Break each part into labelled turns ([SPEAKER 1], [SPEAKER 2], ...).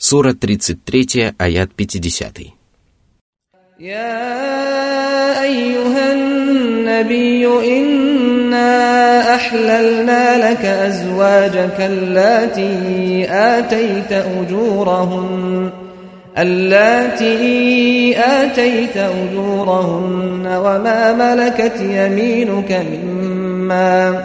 [SPEAKER 1] Сура 33, аят 50.
[SPEAKER 2] يا أيها النبي إنا أحللنا لك أزواجك اللاتي آتيت أجورهن اللاتي آتيت أجورهن وما ملكت يمينك مما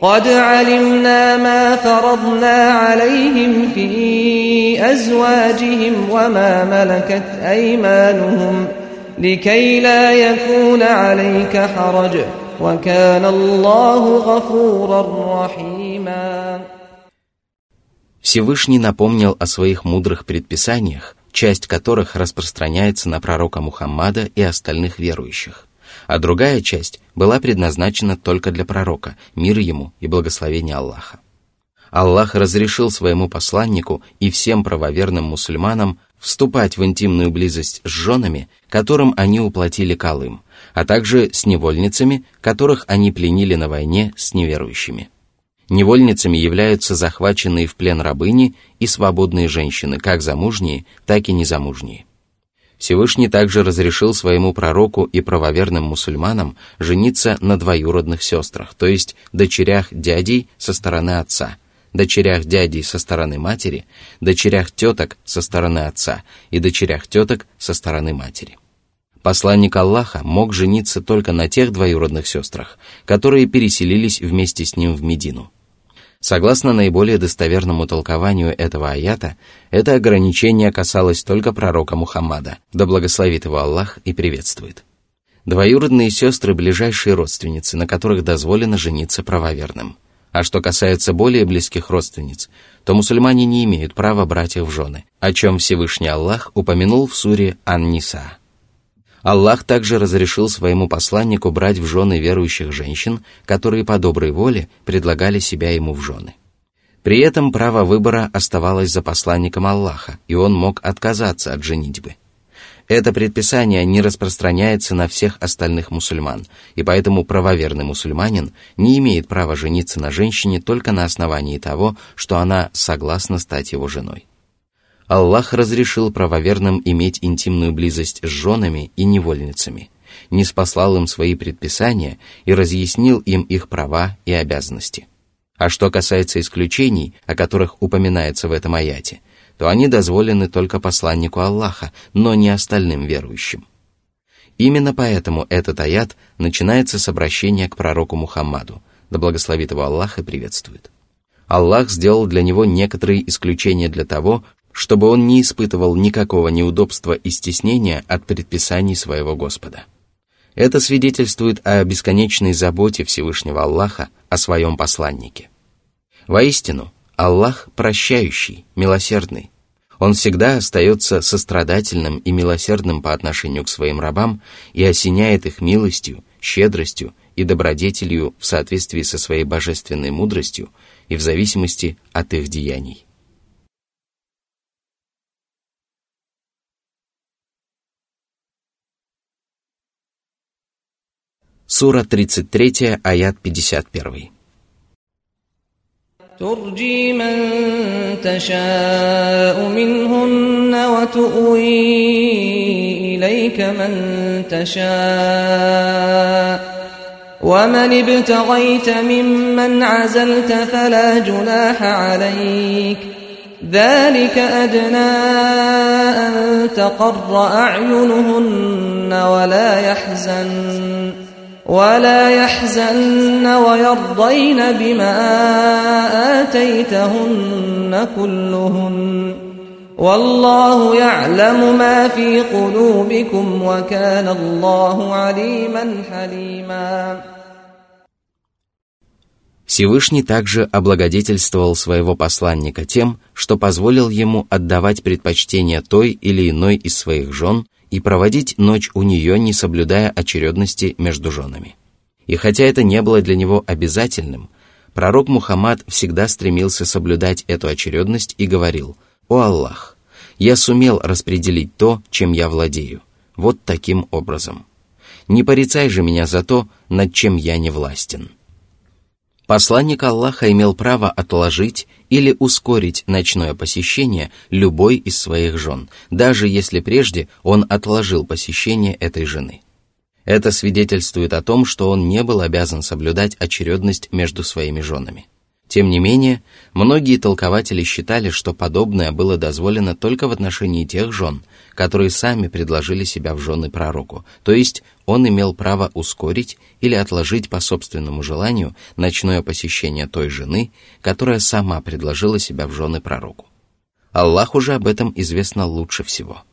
[SPEAKER 2] قد علمنا ما فرضنا عليهم في أزواجهم وما ملكت أيمانهم لكي لا يكون عليك حرج وكان الله غفورا رحيما
[SPEAKER 1] Всевышний напомнил о своих мудрых предписаниях, часть которых распространяется на пророка Мухаммада и остальных верующих А другая часть была предназначена только для пророка, мир ему и благословение Аллаха. Аллах разрешил своему посланнику и всем правоверным мусульманам вступать в интимную близость с женами, которым они уплатили калым, а также с невольницами, которых они пленили на войне с неверующими. Невольницами являются захваченные в плен рабыни и свободные женщины, как замужние, так и незамужние. Всевышний также разрешил своему пророку и правоверным мусульманам жениться на двоюродных сестрах, то есть дочерях дядей со стороны отца, дочерях дядей со стороны матери, дочерях теток со стороны отца и дочерях теток со стороны матери. Посланник Аллаха мог жениться только на тех двоюродных сестрах, которые переселились вместе с ним в Медину – Согласно наиболее достоверному толкованию этого аята, это ограничение касалось только пророка Мухаммада, да благословит его Аллах и приветствует. Двоюродные сестры – ближайшие родственницы, на которых дозволено жениться правоверным. А что касается более близких родственниц, то мусульмане не имеют права брать их в жены, о чем Всевышний Аллах упомянул в суре Ан-Ниса. Аллах также разрешил своему посланнику брать в жены верующих женщин, которые по доброй воле предлагали себя ему в жены. При этом право выбора оставалось за посланником Аллаха, и он мог отказаться от женитьбы. Это предписание не распространяется на всех остальных мусульман, и поэтому правоверный мусульманин не имеет права жениться на женщине только на основании того, что она согласна стать его женой. Аллах разрешил правоверным иметь интимную близость с женами и невольницами, не спаслал им свои предписания и разъяснил им их права и обязанности. А что касается исключений, о которых упоминается в этом аяте, то они дозволены только посланнику Аллаха, но не остальным верующим. Именно поэтому этот аят начинается с обращения к пророку Мухаммаду, да благословит его Аллах и приветствует. Аллах сделал для него некоторые исключения для того, чтобы он не испытывал никакого неудобства и стеснения от предписаний своего Господа. Это свидетельствует о бесконечной заботе Всевышнего Аллаха о своем посланнике. Воистину, Аллах прощающий, милосердный. Он всегда остается сострадательным и милосердным по отношению к своим рабам и осеняет их милостью, щедростью и добродетелью в соответствии со своей божественной мудростью и в зависимости от их деяний. Сура 33, аят 51.
[SPEAKER 2] ترجي من تشاء منهن وتؤوي إليك من تشاء ومن ابتغيت ممن عزلت فلا جناح عليك ذلك أدنى أن تقر أعينهن ولا يحزن ولا يحزن ويرضين بما لآتيتهن كلهن والله يعلم ما في قلوبكم وكان الله عليما حليما
[SPEAKER 1] Всевышний также облагодетельствовал своего посланника тем, что позволил ему отдавать предпочтение той или иной из своих жен и проводить ночь у нее, не соблюдая очередности между женами. И хотя это не было для него обязательным, пророк Мухаммад всегда стремился соблюдать эту очередность и говорил «О Аллах, я сумел распределить то, чем я владею, вот таким образом. Не порицай же меня за то, над чем я не властен». Посланник Аллаха имел право отложить или ускорить ночное посещение любой из своих жен, даже если прежде он отложил посещение этой жены. Это свидетельствует о том, что он не был обязан соблюдать очередность между своими женами. Тем не менее, многие толкователи считали, что подобное было дозволено только в отношении тех жен, которые сами предложили себя в жены пророку, то есть он имел право ускорить или отложить по собственному желанию ночное посещение той жены, которая сама предложила себя в жены пророку. Аллаху же об этом известно лучше всего –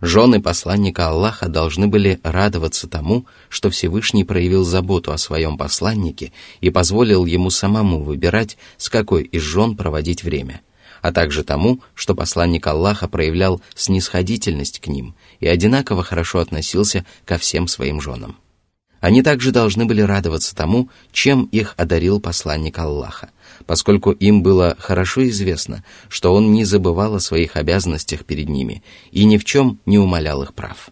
[SPEAKER 1] Жены посланника Аллаха должны были радоваться тому, что Всевышний проявил заботу о своем посланнике и позволил ему самому выбирать, с какой из жен проводить время, а также тому, что посланник Аллаха проявлял снисходительность к ним и одинаково хорошо относился ко всем своим женам. Они также должны были радоваться тому, чем их одарил посланник Аллаха, поскольку им было хорошо известно, что он не забывал о своих обязанностях перед ними и ни в чем не умолял их прав.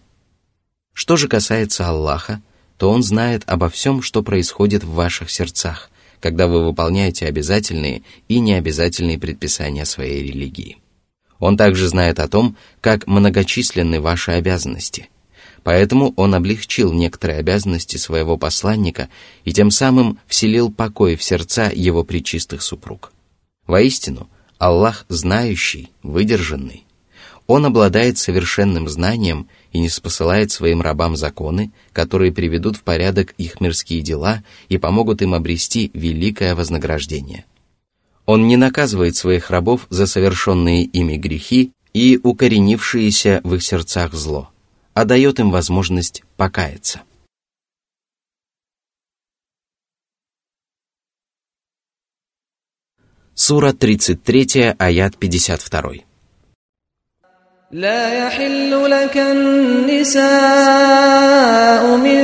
[SPEAKER 1] Что же касается Аллаха, то Он знает обо всем, что происходит в ваших сердцах, когда вы выполняете обязательные и необязательные предписания своей религии. Он также знает о том, как многочисленны ваши обязанности – Поэтому он облегчил некоторые обязанности своего посланника и тем самым вселил покой в сердца его причистых супруг. Воистину, Аллах знающий, выдержанный. Он обладает совершенным знанием и не спосылает своим рабам законы, которые приведут в порядок их мирские дела и помогут им обрести великое вознаграждение. Он не наказывает своих рабов за совершенные ими грехи и укоренившиеся в их сердцах зло – а дает им возможность покаяться. Сура 33, аят 52.
[SPEAKER 2] لا يحل لك النساء من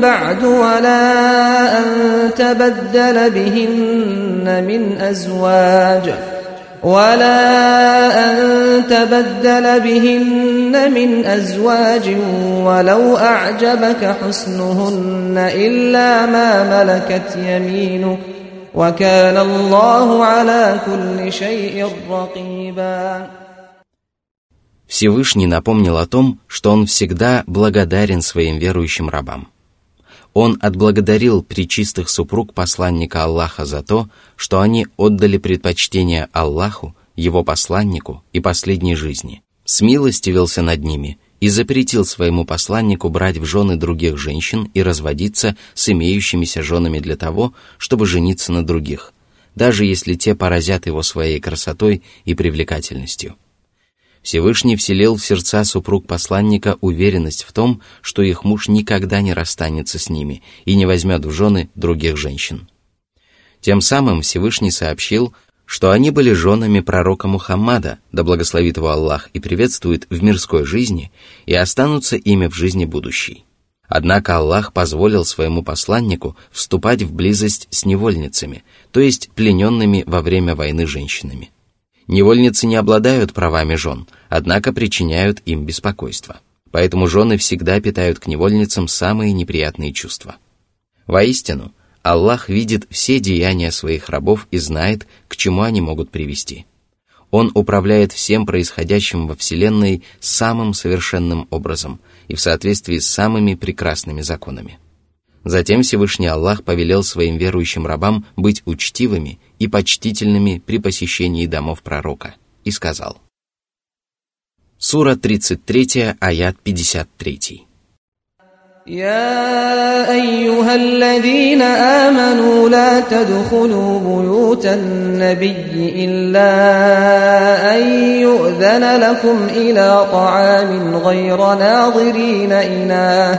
[SPEAKER 2] بعد ولا أن تبدل بهن من أزواج ولا أن تبدل بهن من أزواج ولو أعجبك حسنهن إلا ما ملكت يمينك وكان الله على كل شيء رقيبا
[SPEAKER 1] Всевышний напомнил о том, что Он всегда благодарен своим верующим рабам Он отблагодарил причистых супруг посланника Аллаха за то, что они отдали предпочтение Аллаху, его посланнику и последней жизни, смилостивился над ними и запретил своему посланнику брать в жены других женщин и разводиться с имеющимися женами для того, чтобы жениться на других, даже если те поразят его своей красотой и привлекательностью. Всевышний вселил в сердца супруг посланника уверенность в том, что их муж никогда не расстанется с ними и не возьмет в жены других женщин. Тем самым Всевышний сообщил, что они были женами пророка Мухаммада, да благословит его Аллах и приветствует в мирской жизни, и останутся ими в жизни будущей. Однако Аллах позволил своему посланнику вступать в близость с невольницами, то есть плененными во время войны женщинами. Невольницы не обладают правами жен, однако причиняют им беспокойство. Поэтому жены всегда питают к невольницам самые неприятные чувства. Воистину, Аллах видит все деяния своих рабов и знает, к чему они могут привести. Он управляет всем происходящим во Вселенной самым совершенным образом и в соответствии с самыми прекрасными законами. Затем Всевышний Аллах повелел своим верующим рабам быть учтивыми и почтительными при посещении домов пророка и сказал. Сура 33, аят 53.
[SPEAKER 2] يا أيها الذين آمنوا لا تدخلوا بيوت النبي إلا أن يؤذن لكم إلى طعام غير ناظرين إناه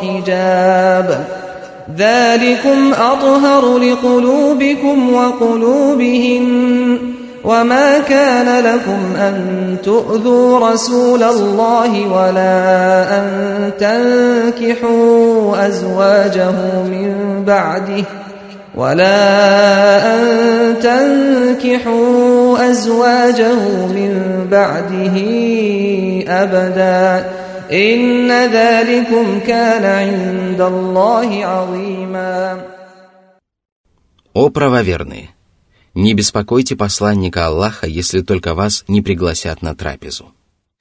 [SPEAKER 2] حجاب. ذلكم أطهر لقلوبكم وقلوبهن وما كان لكم أن تؤذوا رسول الله ولا أن تنكحوا أزواجه من بعده ولا أن تنكحوا أزواجه من بعده أبدا. إن ذلكم كان عند الله عظيما
[SPEAKER 1] О правоверные! Не беспокойте посланника Аллаха, если только вас не пригласят на трапезу.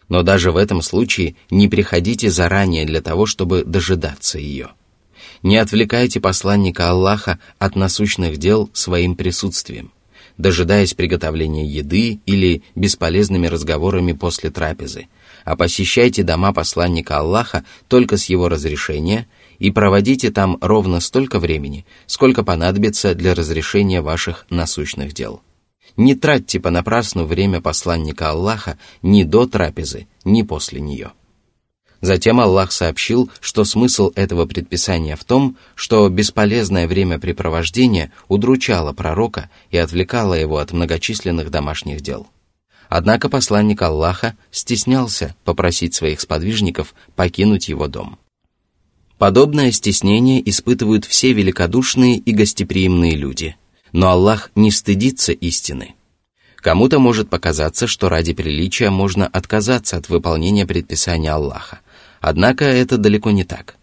[SPEAKER 1] Но даже в этом случае не приходите заранее для того, чтобы дожидаться ее. Не отвлекайте посланника Аллаха от насущных дел своим присутствием, дожидаясь приготовления еды или бесполезными разговорами после трапезы, а посещайте дома посланника Аллаха только с его разрешения и проводите там ровно столько времени, сколько понадобится для разрешения ваших насущных дел. Не тратьте понапрасну время посланника Аллаха ни до трапезы, ни после нее. Затем Аллах сообщил, что смысл этого предписания в том, что бесполезное времяпрепровождение удручало пророка и отвлекало его от многочисленных домашних дел. Однако посланник Аллаха стеснялся попросить своих сподвижников покинуть его дом. Подобное стеснение испытывают все великодушные и гостеприимные люди, но Аллах не стыдится истины. Кому-то может показаться, что ради приличия можно отказаться от выполнения предписания Аллаха, однако это далеко не так.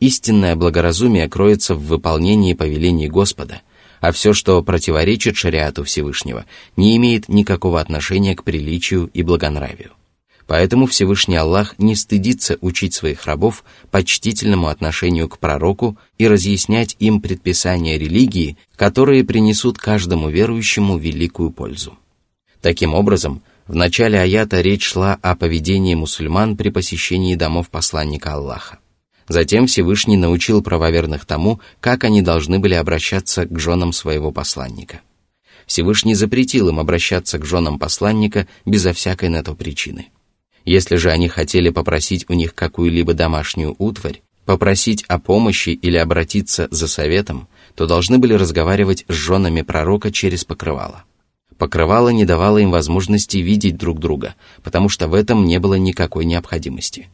[SPEAKER 1] Истинное благоразумие кроется в выполнении повелений Господа, а все, что противоречит шариату Всевышнего, не имеет никакого отношения к приличию и благонравию. Поэтому Всевышний Аллах не стыдится учить своих рабов почтительному отношению к пророку и разъяснять им предписания религии, которые принесут каждому верующему великую пользу. Таким образом, в начале аята речь шла о поведении мусульман при посещении домов посланника Аллаха. Затем Всевышний научил правоверных тому, как они должны были обращаться к женам своего посланника. Всевышний запретил им обращаться к женам посланника безо всякой на то причины – если же они хотели попросить у них какую-либо домашнюю утварь, попросить о помощи или обратиться за советом, то должны были разговаривать с женами пророка через покрывало. Покрывало не давало им возможности видеть друг друга, потому что в этом не было никакой необходимости.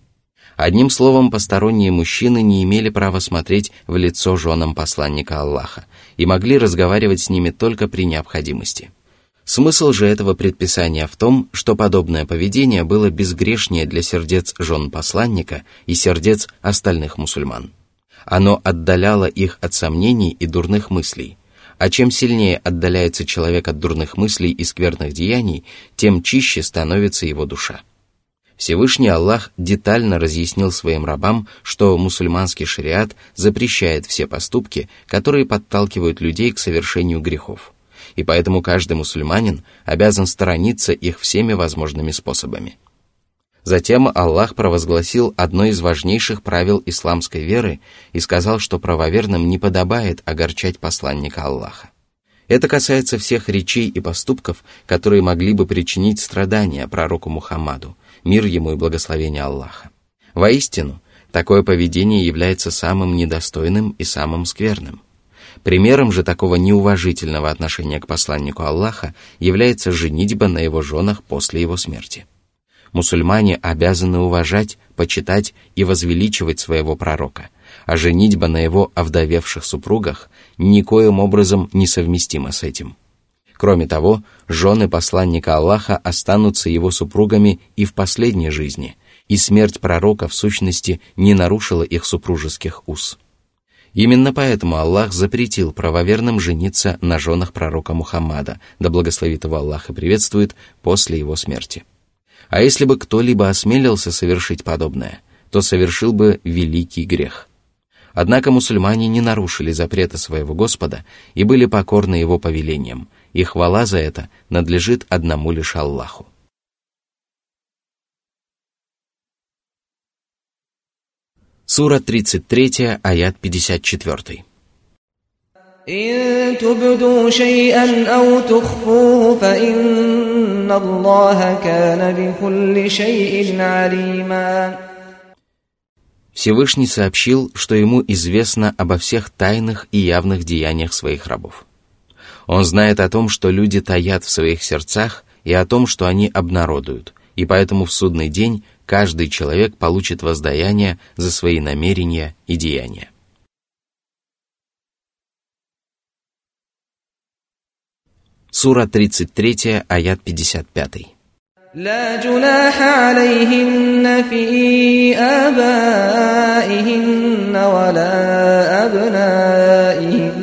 [SPEAKER 1] Одним словом, посторонние мужчины не имели права смотреть в лицо женам посланника Аллаха и могли разговаривать с ними только при необходимости – Смысл же этого предписания в том, что подобное поведение было безгрешнее для сердец жен посланника и сердец остальных мусульман. Оно отдаляло их от сомнений и дурных мыслей, а чем сильнее отдаляется человек от дурных мыслей и скверных деяний, тем чище становится его душа. Всевышний Аллах детально разъяснил своим рабам, что мусульманский шариат запрещает все поступки, которые подталкивают людей к совершению грехов и поэтому каждый мусульманин обязан сторониться их всеми возможными способами. Затем Аллах провозгласил одно из важнейших правил исламской веры и сказал, что правоверным не подобает огорчать посланника Аллаха. Это касается всех речей и поступков, которые могли бы причинить страдания пророку Мухаммаду, мир ему и благословение Аллаха. Воистину, такое поведение является самым недостойным и самым скверным. Примером же такого неуважительного отношения к посланнику Аллаха является женитьба на его женах после его смерти. Мусульмане обязаны уважать, почитать и возвеличивать своего пророка, а женитьба на его овдовевших супругах никоим образом несовместима с этим. Кроме того, жены посланника Аллаха останутся его супругами и в последней жизни, и смерть пророка в сущности не нарушила их супружеских уз. Именно поэтому Аллах запретил правоверным жениться на женах пророка Мухаммада, да благословит его Аллах и приветствует, после его смерти. А если бы кто-либо осмелился совершить подобное, то совершил бы великий грех. Однако мусульмане не нарушили запрета своего Господа и были покорны его повелениям, и хвала за это надлежит одному лишь Аллаху. Сура 33, аят 54.
[SPEAKER 2] إن تبدوا شيئا أو تخفوه فإن الله كان بكل شيء عليما
[SPEAKER 1] Всевышний сообщил, что ему известно обо всех тайных и явных деяниях своих рабов. Он знает о том, что люди таят в своих сердцах, и о том, что они обнародуют, и поэтому в судный день каждый человек получит воздаяние за свои намерения и деяния. Сура 33, аят 55.
[SPEAKER 2] لا جناح عليهن في آبائهن ولا أبنائهن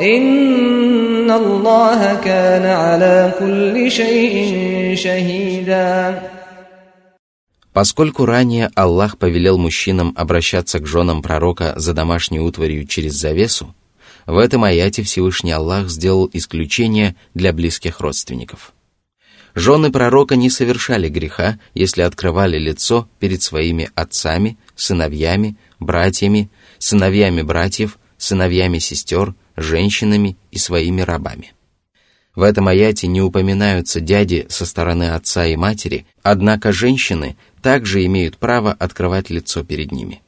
[SPEAKER 2] إن الله كان على كل شيء شهيدا
[SPEAKER 1] Поскольку ранее Аллах повелел мужчинам обращаться к женам пророка за домашней утварью через завесу, в этом аяте Всевышний Аллах сделал исключение для близких родственников. Жены пророка не совершали греха, если открывали лицо перед своими отцами, сыновьями, братьями, сыновьями братьев, сыновьями сестер, женщинами и своими рабами. В этом аяте не упоминаются дяди со стороны отца и матери, однако женщины также имеют право открывать лицо перед ними.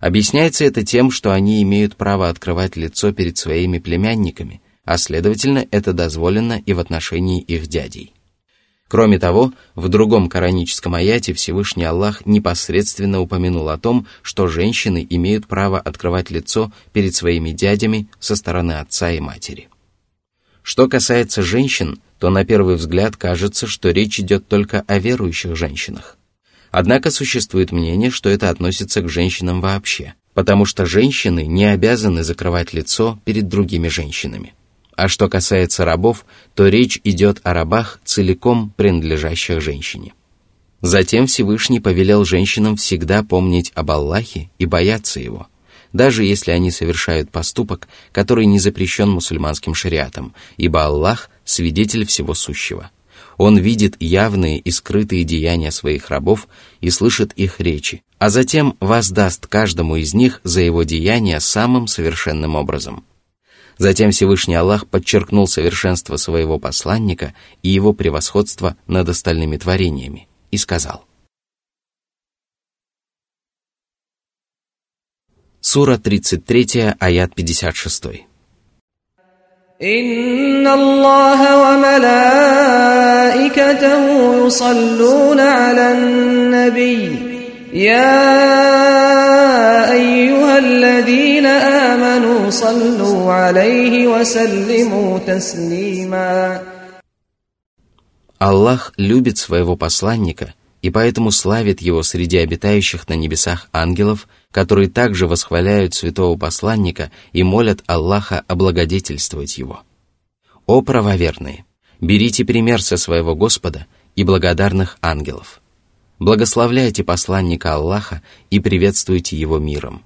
[SPEAKER 1] Объясняется это тем, что они имеют право открывать лицо перед своими племянниками, а следовательно, это дозволено и в отношении их дядей. Кроме того, в другом кораническом аяте Всевышний Аллах непосредственно упомянул о том, что женщины имеют право открывать лицо перед своими дядями со стороны отца и матери. Что касается женщин, то на первый взгляд кажется, что речь идет только о верующих женщинах. Однако существует мнение, что это относится к женщинам вообще, потому что женщины не обязаны закрывать лицо перед другими женщинами. А что касается рабов, то речь идет о рабах, целиком принадлежащих женщине. Затем Всевышний повелел женщинам всегда помнить об Аллахе и бояться Его, даже если они совершают поступок, который не запрещен мусульманским шариатом, ибо Аллах – свидетель всего сущего. Он видит явные и скрытые деяния своих рабов и слышит их речи, а затем воздаст каждому из них за его деяния самым совершенным образом. Затем Всевышний Аллах подчеркнул совершенство своего посланника и его превосходство над остальными творениями и сказал. Сура 33, аят 56.
[SPEAKER 2] إن الله وملائكته يصلون على النبي يا أيها الذين آمنوا صلوا عليه وسلموا تسليما
[SPEAKER 1] Аллах любит своего посланника и поэтому славит его среди обитающих на небесах ангелов – которые также восхваляют святого посланника и молят Аллаха облагодетельствовать его. О правоверные! Берите пример со своего Господа и благодарных ангелов. Благословляйте посланника Аллаха и приветствуйте его миром.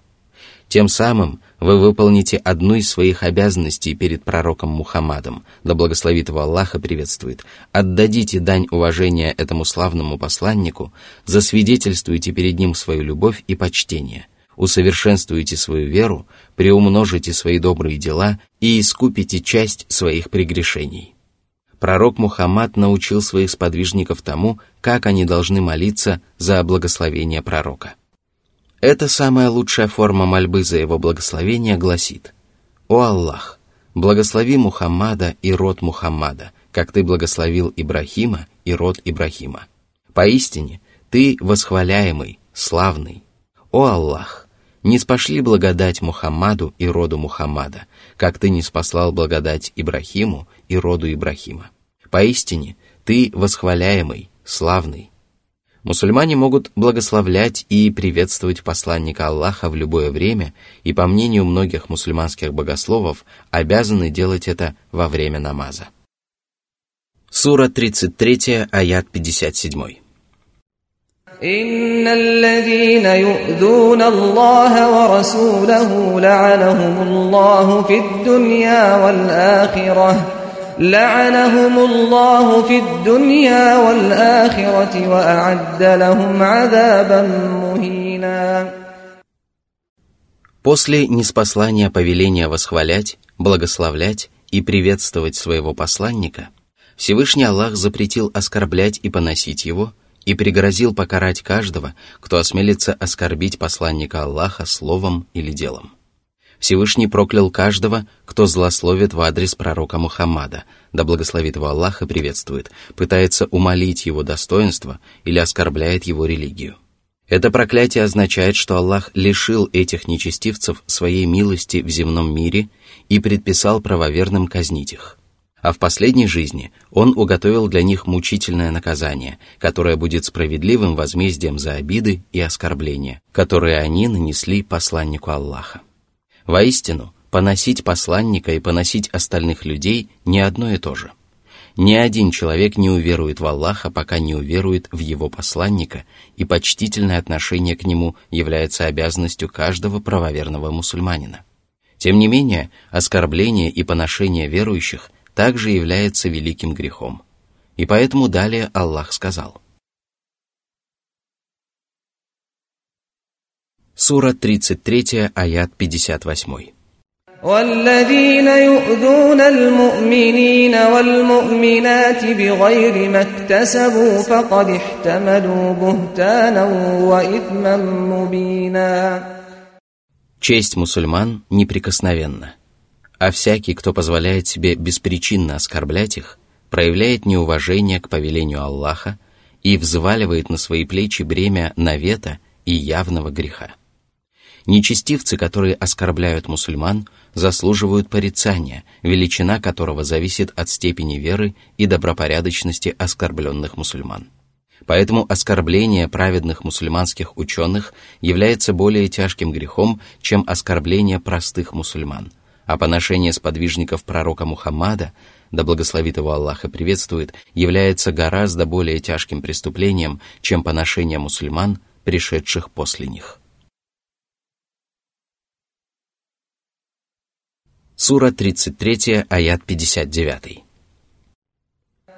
[SPEAKER 1] Тем самым вы выполните одну из своих обязанностей перед пророком Мухаммадом, да благословит его Аллаха приветствует, отдадите дань уважения этому славному посланнику, засвидетельствуйте перед ним свою любовь и почтение – усовершенствуете свою веру, приумножите свои добрые дела и искупите часть своих прегрешений. Пророк Мухаммад научил своих сподвижников тому, как они должны молиться за благословение пророка. Эта самая лучшая форма мольбы за его благословение гласит «О Аллах, благослови Мухаммада и род Мухаммада, как ты благословил Ибрахима и род Ибрахима. Поистине, ты восхваляемый, славный. О Аллах, не спошли благодать Мухаммаду и роду Мухаммада, как ты не спаслал благодать Ибрахиму и роду Ибрахима. Поистине, ты восхваляемый, славный. Мусульмане могут благословлять и приветствовать посланника Аллаха в любое время и, по мнению многих мусульманских богословов, обязаны делать это во время намаза. Сура 33, аят 57.
[SPEAKER 2] إن الذين يؤذون الله ورسوله لعنهم الله في الدنيا والآخرة لعنهم الله في الدنيا والآخرة وأعد لهم عذابا مهينا
[SPEAKER 1] После неспослания повеления восхвалять, благословлять и приветствовать своего посланника, Всевышний Аллах запретил оскорблять и поносить его и пригрозил покарать каждого, кто осмелится оскорбить посланника Аллаха словом или делом. Всевышний проклял каждого, кто злословит в адрес пророка Мухаммада, да благословит его Аллах и приветствует, пытается умолить его достоинство или оскорбляет его религию. Это проклятие означает, что Аллах лишил этих нечестивцев своей милости в земном мире и предписал правоверным казнить их. А в последней жизни Он уготовил для них мучительное наказание, которое будет справедливым возмездием за обиды и оскорбления, которые они нанесли посланнику Аллаха. Воистину, поносить посланника и поносить остальных людей не одно и то же. Ни один человек не уверует в Аллаха, пока не уверует в его посланника, и почтительное отношение к нему является обязанностью каждого правоверного мусульманина. Тем не менее, оскорбление и поношение верующих также является великим грехом. И поэтому далее Аллах сказал. Сура 33, аят 58.
[SPEAKER 2] والذين يؤذون المؤمنين والمؤمنات بغير ما اكتسبوا فقد احتملوا بهتانا وإثما مبينا
[SPEAKER 1] Честь мусульман неприкосновенна, а всякий, кто позволяет себе беспричинно оскорблять их, проявляет неуважение к повелению Аллаха и взваливает на свои плечи бремя навета и явного греха. Нечестивцы, которые оскорбляют мусульман, заслуживают порицания, величина которого зависит от степени веры и добропорядочности оскорбленных мусульман. Поэтому оскорбление праведных мусульманских ученых является более тяжким грехом, чем оскорбление простых мусульман, а поношение сподвижников пророка Мухаммада, да благословит его Аллах и приветствует, является гораздо более тяжким преступлением, чем поношение мусульман, пришедших после них. Сура 33, аят 59.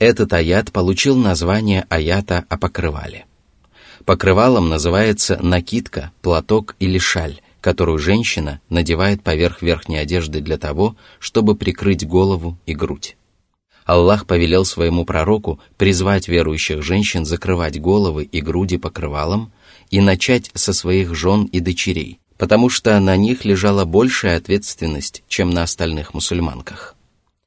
[SPEAKER 1] Этот аят получил название аята о покрывале. Покрывалом называется накидка, платок или шаль, которую женщина надевает поверх верхней одежды для того, чтобы прикрыть голову и грудь. Аллах повелел своему пророку призвать верующих женщин закрывать головы и груди покрывалом и начать со своих жен и дочерей, потому что на них лежала большая ответственность, чем на остальных мусульманках.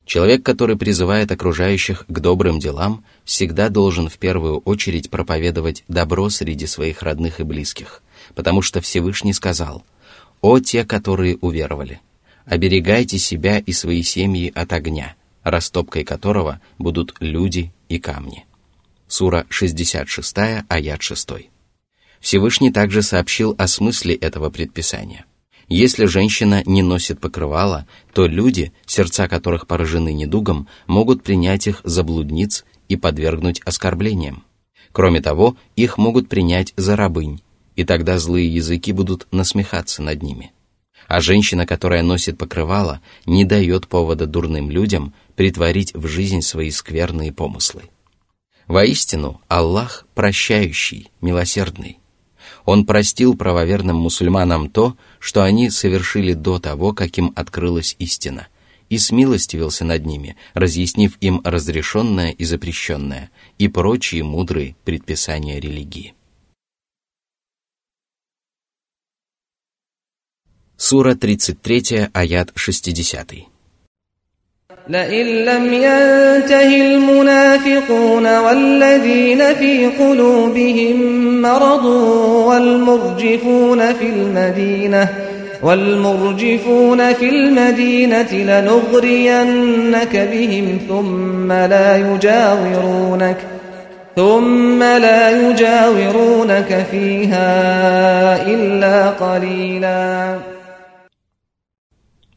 [SPEAKER 1] Человек, который призывает окружающих к добрым делам, всегда должен в первую очередь проповедовать добро среди своих родных и близких, потому что Всевышний сказал «О те, которые уверовали! Оберегайте себя и свои семьи от огня, растопкой которого будут люди и камни». Сура 66, аят 6. Всевышний также сообщил о смысле этого предписания – если женщина не носит покрывала, то люди, сердца которых поражены недугом, могут принять их за блудниц и подвергнуть оскорблениям. Кроме того, их могут принять за рабынь, и тогда злые языки будут насмехаться над ними. А женщина, которая носит покрывало, не дает повода дурным людям притворить в жизнь свои скверные помыслы. Воистину, Аллах прощающий, милосердный. Он простил правоверным мусульманам то, что они совершили до того, как им открылась истина, и смилостивился над ними, разъяснив им разрешенное и запрещенное, и прочие мудрые предписания религии. Сура 33, аят 60.
[SPEAKER 2] لئن لم ينته المنافقون والذين في قلوبهم مرض والمرجفون في المدينة والمرجفون في المدينة لنغرينك بهم ثم لا يجاورونك ثم لا يجاورونك فيها إلا قليلاً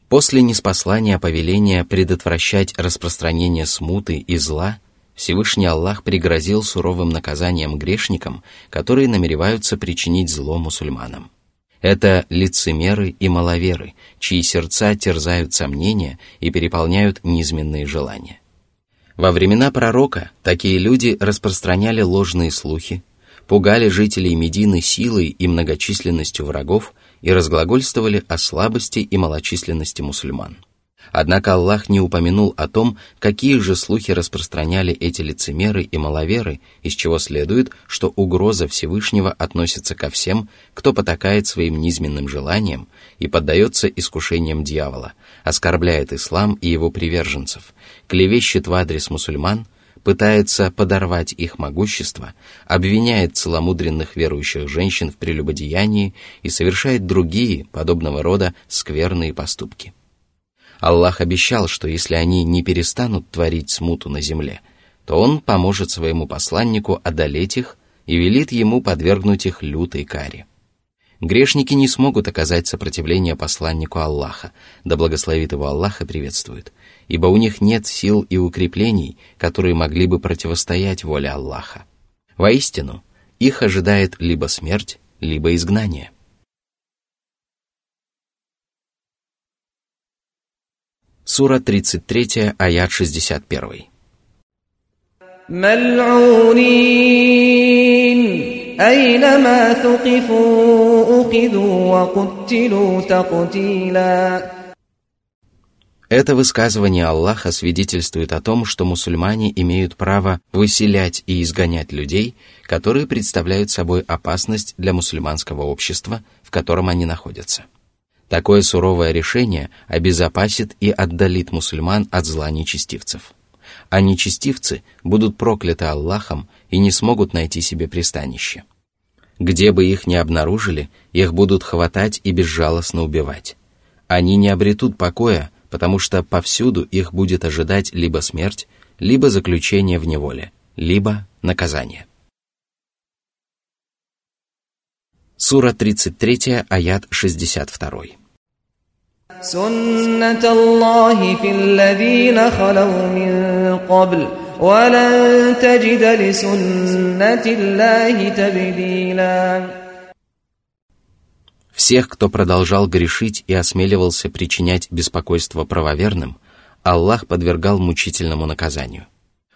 [SPEAKER 1] После неспослания повеления предотвращать распространение смуты и зла, Всевышний Аллах пригрозил суровым наказанием грешникам, которые намереваются причинить зло мусульманам. Это лицемеры и маловеры, чьи сердца терзают сомнения и переполняют низменные желания. Во времена пророка такие люди распространяли ложные слухи, пугали жителей Медины силой и многочисленностью врагов – и разглагольствовали о слабости и малочисленности мусульман. Однако Аллах не упомянул о том, какие же слухи распространяли эти лицемеры и маловеры, из чего следует, что угроза Всевышнего относится ко всем, кто потакает своим низменным желаниям и поддается искушениям дьявола, оскорбляет ислам и его приверженцев, клевещет в адрес мусульман – пытается подорвать их могущество, обвиняет целомудренных верующих женщин в прелюбодеянии и совершает другие, подобного рода, скверные поступки. Аллах обещал, что если они не перестанут творить смуту на земле, то Он поможет своему посланнику одолеть их и велит ему подвергнуть их лютой каре. Грешники не смогут оказать сопротивление посланнику Аллаха, да благословит его Аллах и приветствует – ибо у них нет сил и укреплений, которые могли бы противостоять воле Аллаха. Воистину, их ожидает либо смерть, либо изгнание. Сура 33, аят 61.
[SPEAKER 2] ملعونين أينما ثقفوا أخذوا وقتلوا تقتيلاً
[SPEAKER 1] это высказывание Аллаха свидетельствует о том, что мусульмане имеют право выселять и изгонять людей, которые представляют собой опасность для мусульманского общества, в котором они находятся. Такое суровое решение обезопасит и отдалит мусульман от зла нечестивцев. А нечестивцы будут прокляты Аллахом и не смогут найти себе пристанище. Где бы их ни обнаружили, их будут хватать и безжалостно убивать. Они не обретут покоя, потому что повсюду их будет ожидать либо смерть, либо заключение в неволе, либо наказание. Сура 33, аят 62.
[SPEAKER 2] سنة الله في الذين خلوا من قبل ولن تجد لسنة الله تبديلاً
[SPEAKER 1] всех, кто продолжал грешить и осмеливался причинять беспокойство правоверным, Аллах подвергал мучительному наказанию.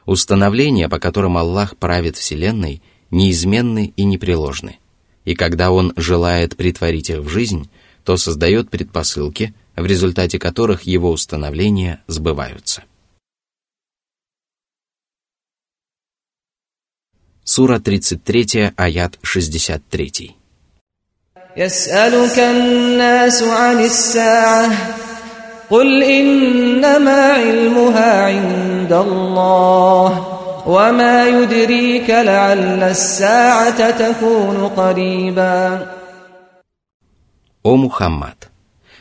[SPEAKER 1] Установления, по которым Аллах правит Вселенной, неизменны и непреложны. И когда Он желает притворить их в жизнь, то создает предпосылки, в результате которых его установления сбываются. Сура 33, аят 63.
[SPEAKER 2] يسألك الناس عن الساعة قل إنما علمها عند الله وما يدريك لعل الساعة تكون قريبا
[SPEAKER 1] О Мухаммад!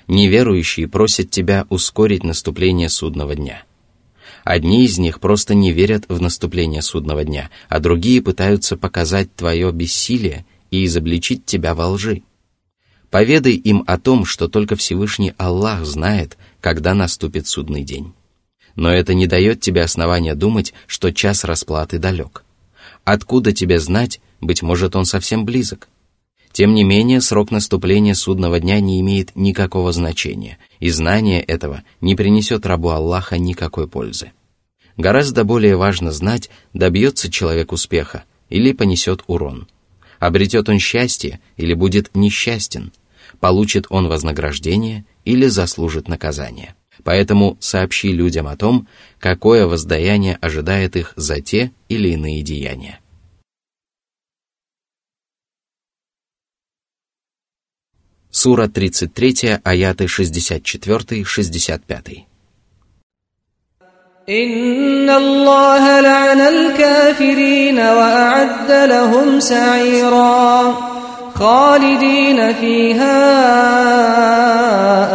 [SPEAKER 1] Неверующие просят тебя ускорить наступление судного дня. Одни из них просто не верят в наступление судного дня, а другие пытаются показать твое бессилие и изобличить тебя во лжи. Поведай им о том, что только Всевышний Аллах знает, когда наступит судный день. Но это не дает тебе основания думать, что час расплаты далек. Откуда тебе знать, быть может, он совсем близок? Тем не менее, срок наступления судного дня не имеет никакого значения, и знание этого не принесет рабу Аллаха никакой пользы. Гораздо более важно знать, добьется человек успеха или понесет урон. Обретет он счастье или будет несчастен, получит он вознаграждение или заслужит наказание. Поэтому сообщи людям о том, какое воздаяние ожидает их за те или иные деяния. Сура 33, аяты 64-65.
[SPEAKER 2] إن الله لعن الكافرين وأعد لهم سعيرا خالدين فيها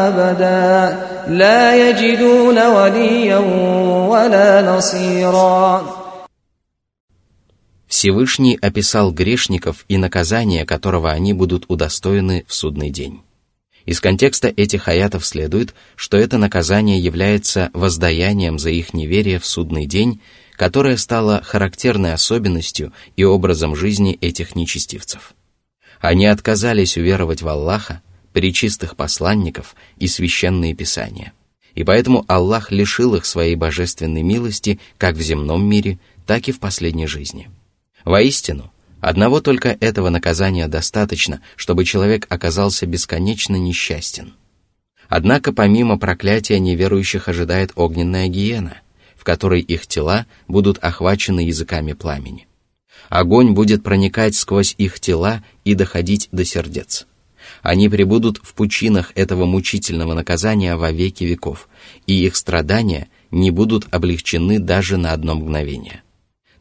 [SPEAKER 2] أبدا لا يجدون وليا ولا نصيرا
[SPEAKER 1] Всевышний описал грешников и наказание, которого они будут удостоены в судный день. Из контекста этих аятов следует, что это наказание является воздаянием за их неверие в судный день, которое стало характерной особенностью и образом жизни этих нечестивцев. Они отказались уверовать в Аллаха, причистых посланников и священные писания. И поэтому Аллах лишил их своей божественной милости как в земном мире, так и в последней жизни. Воистину, одного только этого наказания достаточно, чтобы человек оказался бесконечно несчастен. Однако помимо проклятия неверующих ожидает огненная гиена, в которой их тела будут охвачены языками пламени. Огонь будет проникать сквозь их тела и доходить до сердец. Они пребудут в пучинах этого мучительного наказания во веки веков, и их страдания не будут облегчены даже на одно мгновение.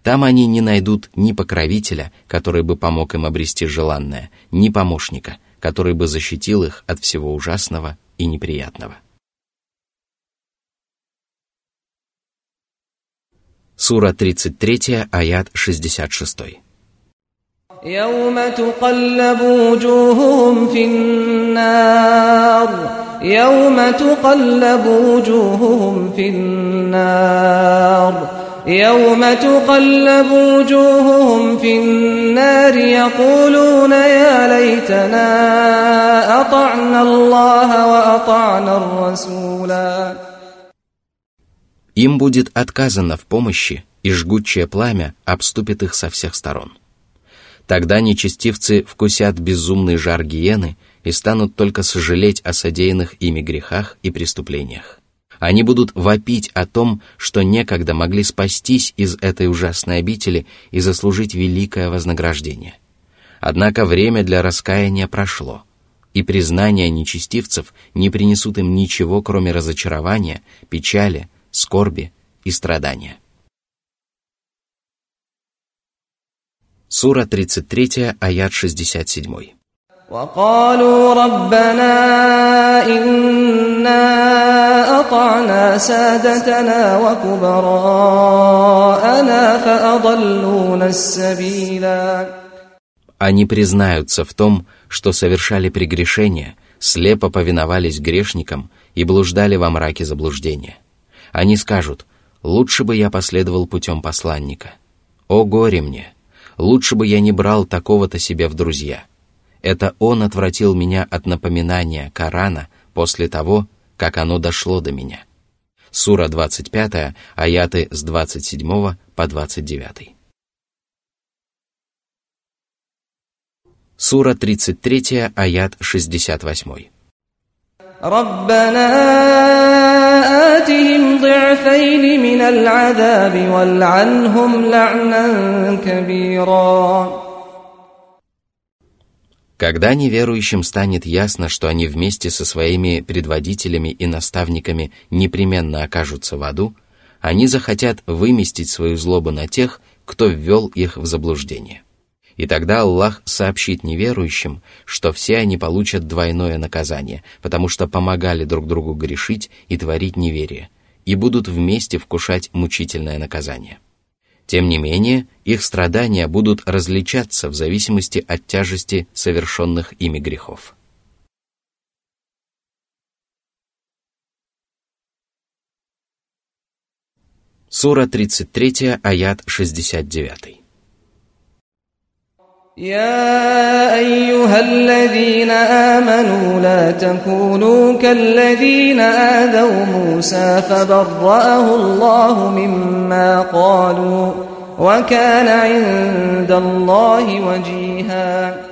[SPEAKER 1] Там они не найдут ни покровителя, который бы помог им обрести желанное, ни помощника, который бы защитил их от всего ужасного и неприятного. Сура 33, аят 66.
[SPEAKER 2] يوم تقلب وجوههم في النار يوم تقلب وجوههم في النار يوم تقلب وجوههم في النار يقولون يا ليتنا أطعنا الله وأطعنا الرسولا
[SPEAKER 1] Им будет отказано в помощи, и жгучее пламя обступит их со всех сторон. Тогда нечестивцы вкусят безумный жар гиены и станут только сожалеть о содеянных ими грехах и преступлениях. Они будут вопить о том, что некогда могли спастись из этой ужасной обители и заслужить великое вознаграждение. Однако время для раскаяния прошло, и признания нечестивцев не принесут им ничего, кроме разочарования, печали, скорби и страдания. Сура 33, аят 67.
[SPEAKER 2] وقالوا ربنا إنا أطعنا سادتنا وكبراءنا فأضلونا السبيلا
[SPEAKER 1] Они признаются в том, что совершали прегрешения, слепо повиновались грешникам и блуждали во мраке заблуждения. Они скажут, лучше бы я последовал путем посланника. О горе мне! Лучше бы я не брал такого-то себе в друзья. Это он отвратил меня от напоминания Корана после того, как оно дошло до меня. Сура 25, аяты с 27 по 29. Сура 33, аят 68.
[SPEAKER 2] ربنا آتهم ضعفين من العذاب والعنهم لعنا كبيرا
[SPEAKER 1] когда неверующим станет ясно, что они вместе со своими предводителями и наставниками непременно окажутся в аду, они захотят выместить свою злобу на тех, кто ввел их в заблуждение. И тогда Аллах сообщит неверующим, что все они получат двойное наказание, потому что помогали друг другу грешить и творить неверие, и будут вместе вкушать мучительное наказание. Тем не менее, их страдания будут различаться в зависимости от тяжести совершенных ими грехов. Сура 33, аят 69.
[SPEAKER 2] يا أيها الذين آمنوا لا تكونوا كالذين آذوا موسى فبرأه الله مما قالوا وكان عند الله وجيها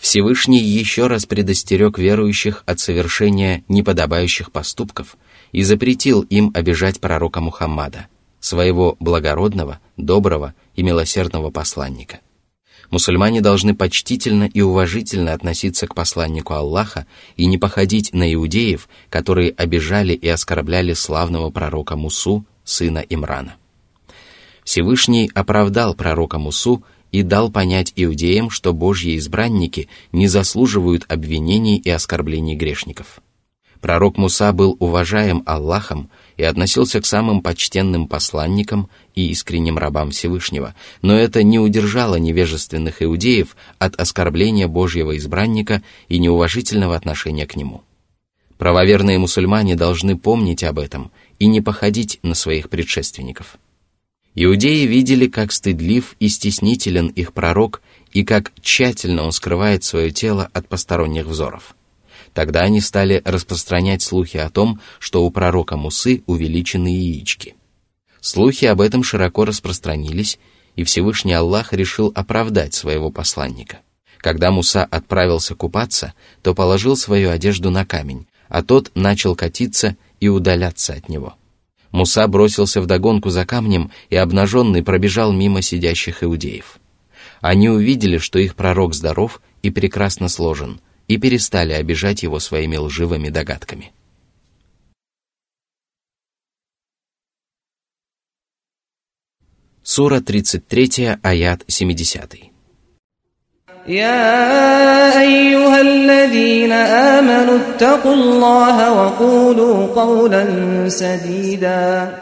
[SPEAKER 1] Всевышний еще раз предостерег верующих от совершения неподобающих поступков и запретил им обижать пророка Мухаммада, своего благородного, доброго и милосердного посланника. Мусульмане должны почтительно и уважительно относиться к посланнику Аллаха и не походить на иудеев, которые обижали и оскорбляли славного пророка Мусу, сына Имрана. Всевышний оправдал пророка Мусу и дал понять иудеям, что Божьи избранники не заслуживают обвинений и оскорблений грешников. Пророк Муса был уважаем Аллахом и относился к самым почтенным посланникам и искренним рабам Всевышнего, но это не удержало невежественных иудеев от оскорбления Божьего избранника и неуважительного отношения к нему. Правоверные мусульмане должны помнить об этом и не походить на своих предшественников. Иудеи видели, как стыдлив и стеснителен их пророк и как тщательно он скрывает свое тело от посторонних взоров. Тогда они стали распространять слухи о том, что у пророка Мусы увеличены яички. Слухи об этом широко распространились, и Всевышний Аллах решил оправдать своего посланника. Когда Муса отправился купаться, то положил свою одежду на камень, а тот начал катиться и удаляться от него. Муса бросился в догонку за камнем и обнаженный пробежал мимо сидящих иудеев. Они увидели, что их пророк здоров и прекрасно сложен, и перестали обижать его своими лживыми догадками. Сура 33, аят 70.
[SPEAKER 2] يا أيها الذين آمنوا اتقوا الله وقولوا قولا سديدا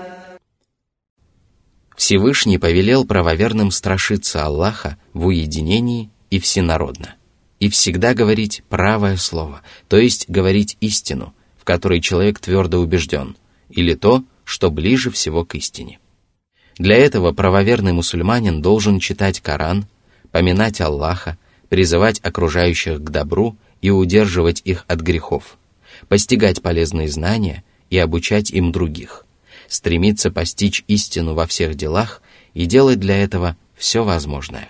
[SPEAKER 1] Всевышний повелел правоверным страшиться Аллаха в уединении и всенародно, и всегда говорить правое слово, то есть говорить истину, в которой человек твердо убежден, или то, что ближе всего к истине. Для этого правоверный мусульманин должен читать Коран, поминать Аллаха, призывать окружающих к добру и удерживать их от грехов, постигать полезные знания и обучать им других, стремиться постичь истину во всех делах и делать для этого все возможное.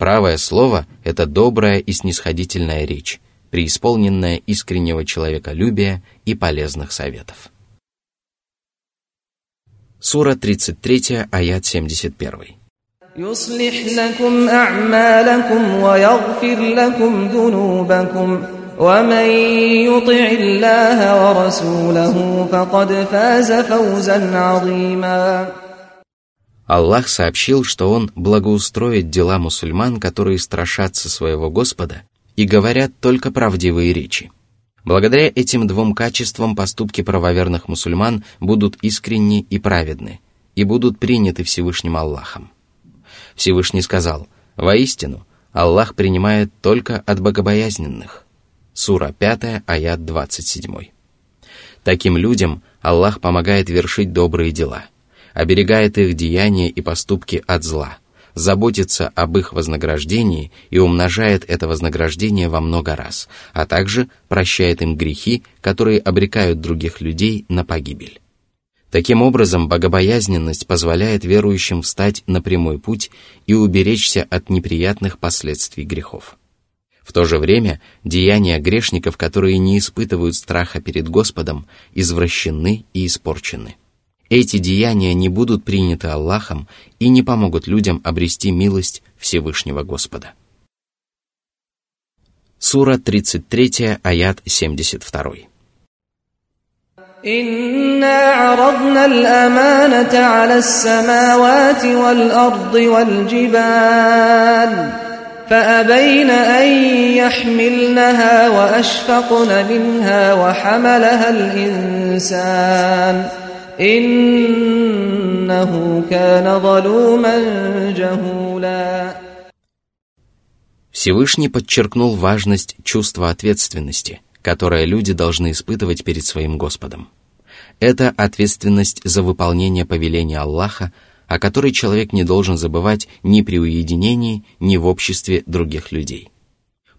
[SPEAKER 1] Правое слово – это добрая и снисходительная речь, преисполненная искреннего человеколюбия и полезных советов. Сура 33, аят 71.
[SPEAKER 2] يصلح لكم أعمالكم ويغفر لكم ذنوبكم ومن يطع الله ورسوله فقد فاز فوزا عظيما
[SPEAKER 1] Аллах сообщил, что Он благоустроит дела мусульман, которые страшатся своего Господа и говорят только правдивые речи. Благодаря этим двум качествам поступки правоверных мусульман будут искренни и праведны и будут приняты Всевышним Аллахом. Всевышний сказал, «Воистину, Аллах принимает только от богобоязненных». Сура 5, аят 27. Таким людям Аллах помогает вершить добрые дела, оберегает их деяния и поступки от зла, заботится об их вознаграждении и умножает это вознаграждение во много раз, а также прощает им грехи, которые обрекают других людей на погибель. Таким образом, богобоязненность позволяет верующим встать на прямой путь и уберечься от неприятных последствий грехов. В то же время деяния грешников, которые не испытывают страха перед Господом, извращены и испорчены. Эти деяния не будут приняты Аллахом и не помогут людям обрести милость Всевышнего Господа. Сура 33, аят 72.
[SPEAKER 2] إنا عرضنا الأمانة على السماوات والأرض والجبال فأبين أن يحملنها وأشفقن منها وحملها الإنسان إنه كان ظلوما جهولا
[SPEAKER 1] Всевышний подчеркнул важность чувства ответственности – которое люди должны испытывать перед своим Господом. Это ответственность за выполнение повеления Аллаха, о которой человек не должен забывать ни при уединении, ни в обществе других людей.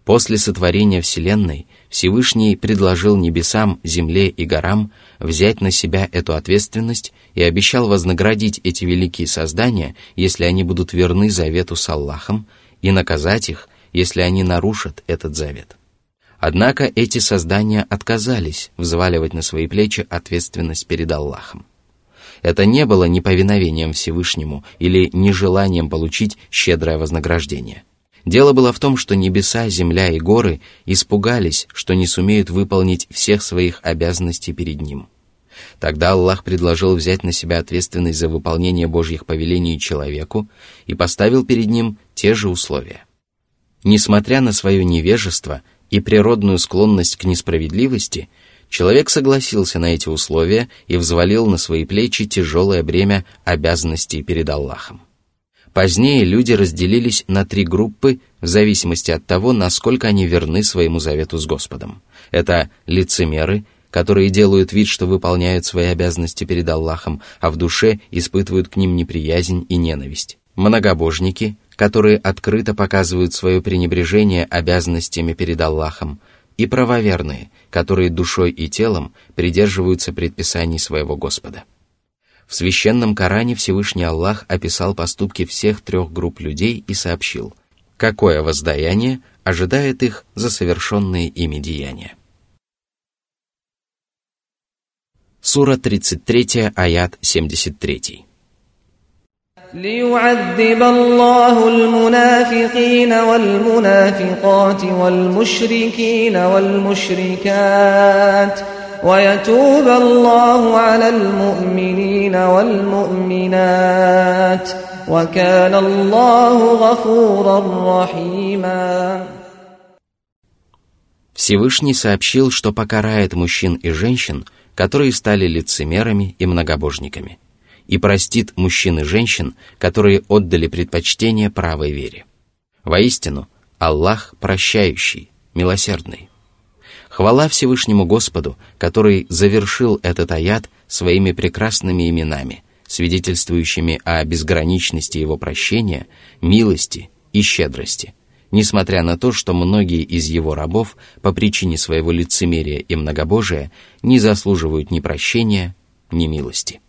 [SPEAKER 1] После сотворения Вселенной Всевышний предложил небесам, земле и горам взять на себя эту ответственность и обещал вознаградить эти великие создания, если они будут верны завету с Аллахом, и наказать их, если они нарушат этот завет. Однако эти создания отказались взваливать на свои плечи ответственность перед Аллахом. Это не было неповиновением Всевышнему или нежеланием получить щедрое вознаграждение – Дело было в том, что небеса, земля и горы испугались, что не сумеют выполнить всех своих обязанностей перед Ним. Тогда Аллах предложил взять на себя ответственность за выполнение Божьих повелений человеку и поставил перед ним те же условия. Несмотря на свое невежество и природную склонность к несправедливости, человек согласился на эти условия и взвалил на свои плечи тяжелое бремя обязанностей перед Аллахом. Позднее люди разделились на три группы в зависимости от того, насколько они верны своему завету с Господом. Это лицемеры, которые делают вид, что выполняют свои обязанности перед Аллахом, а в душе испытывают к ним неприязнь и ненависть. Многобожники, которые открыто показывают свое пренебрежение обязанностями перед Аллахом, и правоверные, которые душой и телом придерживаются предписаний своего Господа. В священном Коране Всевышний Аллах описал поступки всех трех групп людей и сообщил, какое воздаяние ожидает их за совершенные ими деяния. Сура 33, аят 73.
[SPEAKER 2] ليعذب الله المنافقين والمنافقات والمشركين والمشركات ويتوب الله على المؤمنين والمؤمنات وكان الله غفورا رحيما
[SPEAKER 1] Всевышний сообщил, что покарает мужчин и женщин, которые стали лицемерами и многобожниками, и простит мужчин и женщин, которые отдали предпочтение правой вере. Воистину, Аллах прощающий, милосердный. Хвала Всевышнему Господу, который завершил этот аят своими прекрасными именами, свидетельствующими о безграничности Его прощения, милости и щедрости, несмотря на то, что многие из Его рабов по причине своего лицемерия и многобожия не заслуживают ни прощения, ни милости.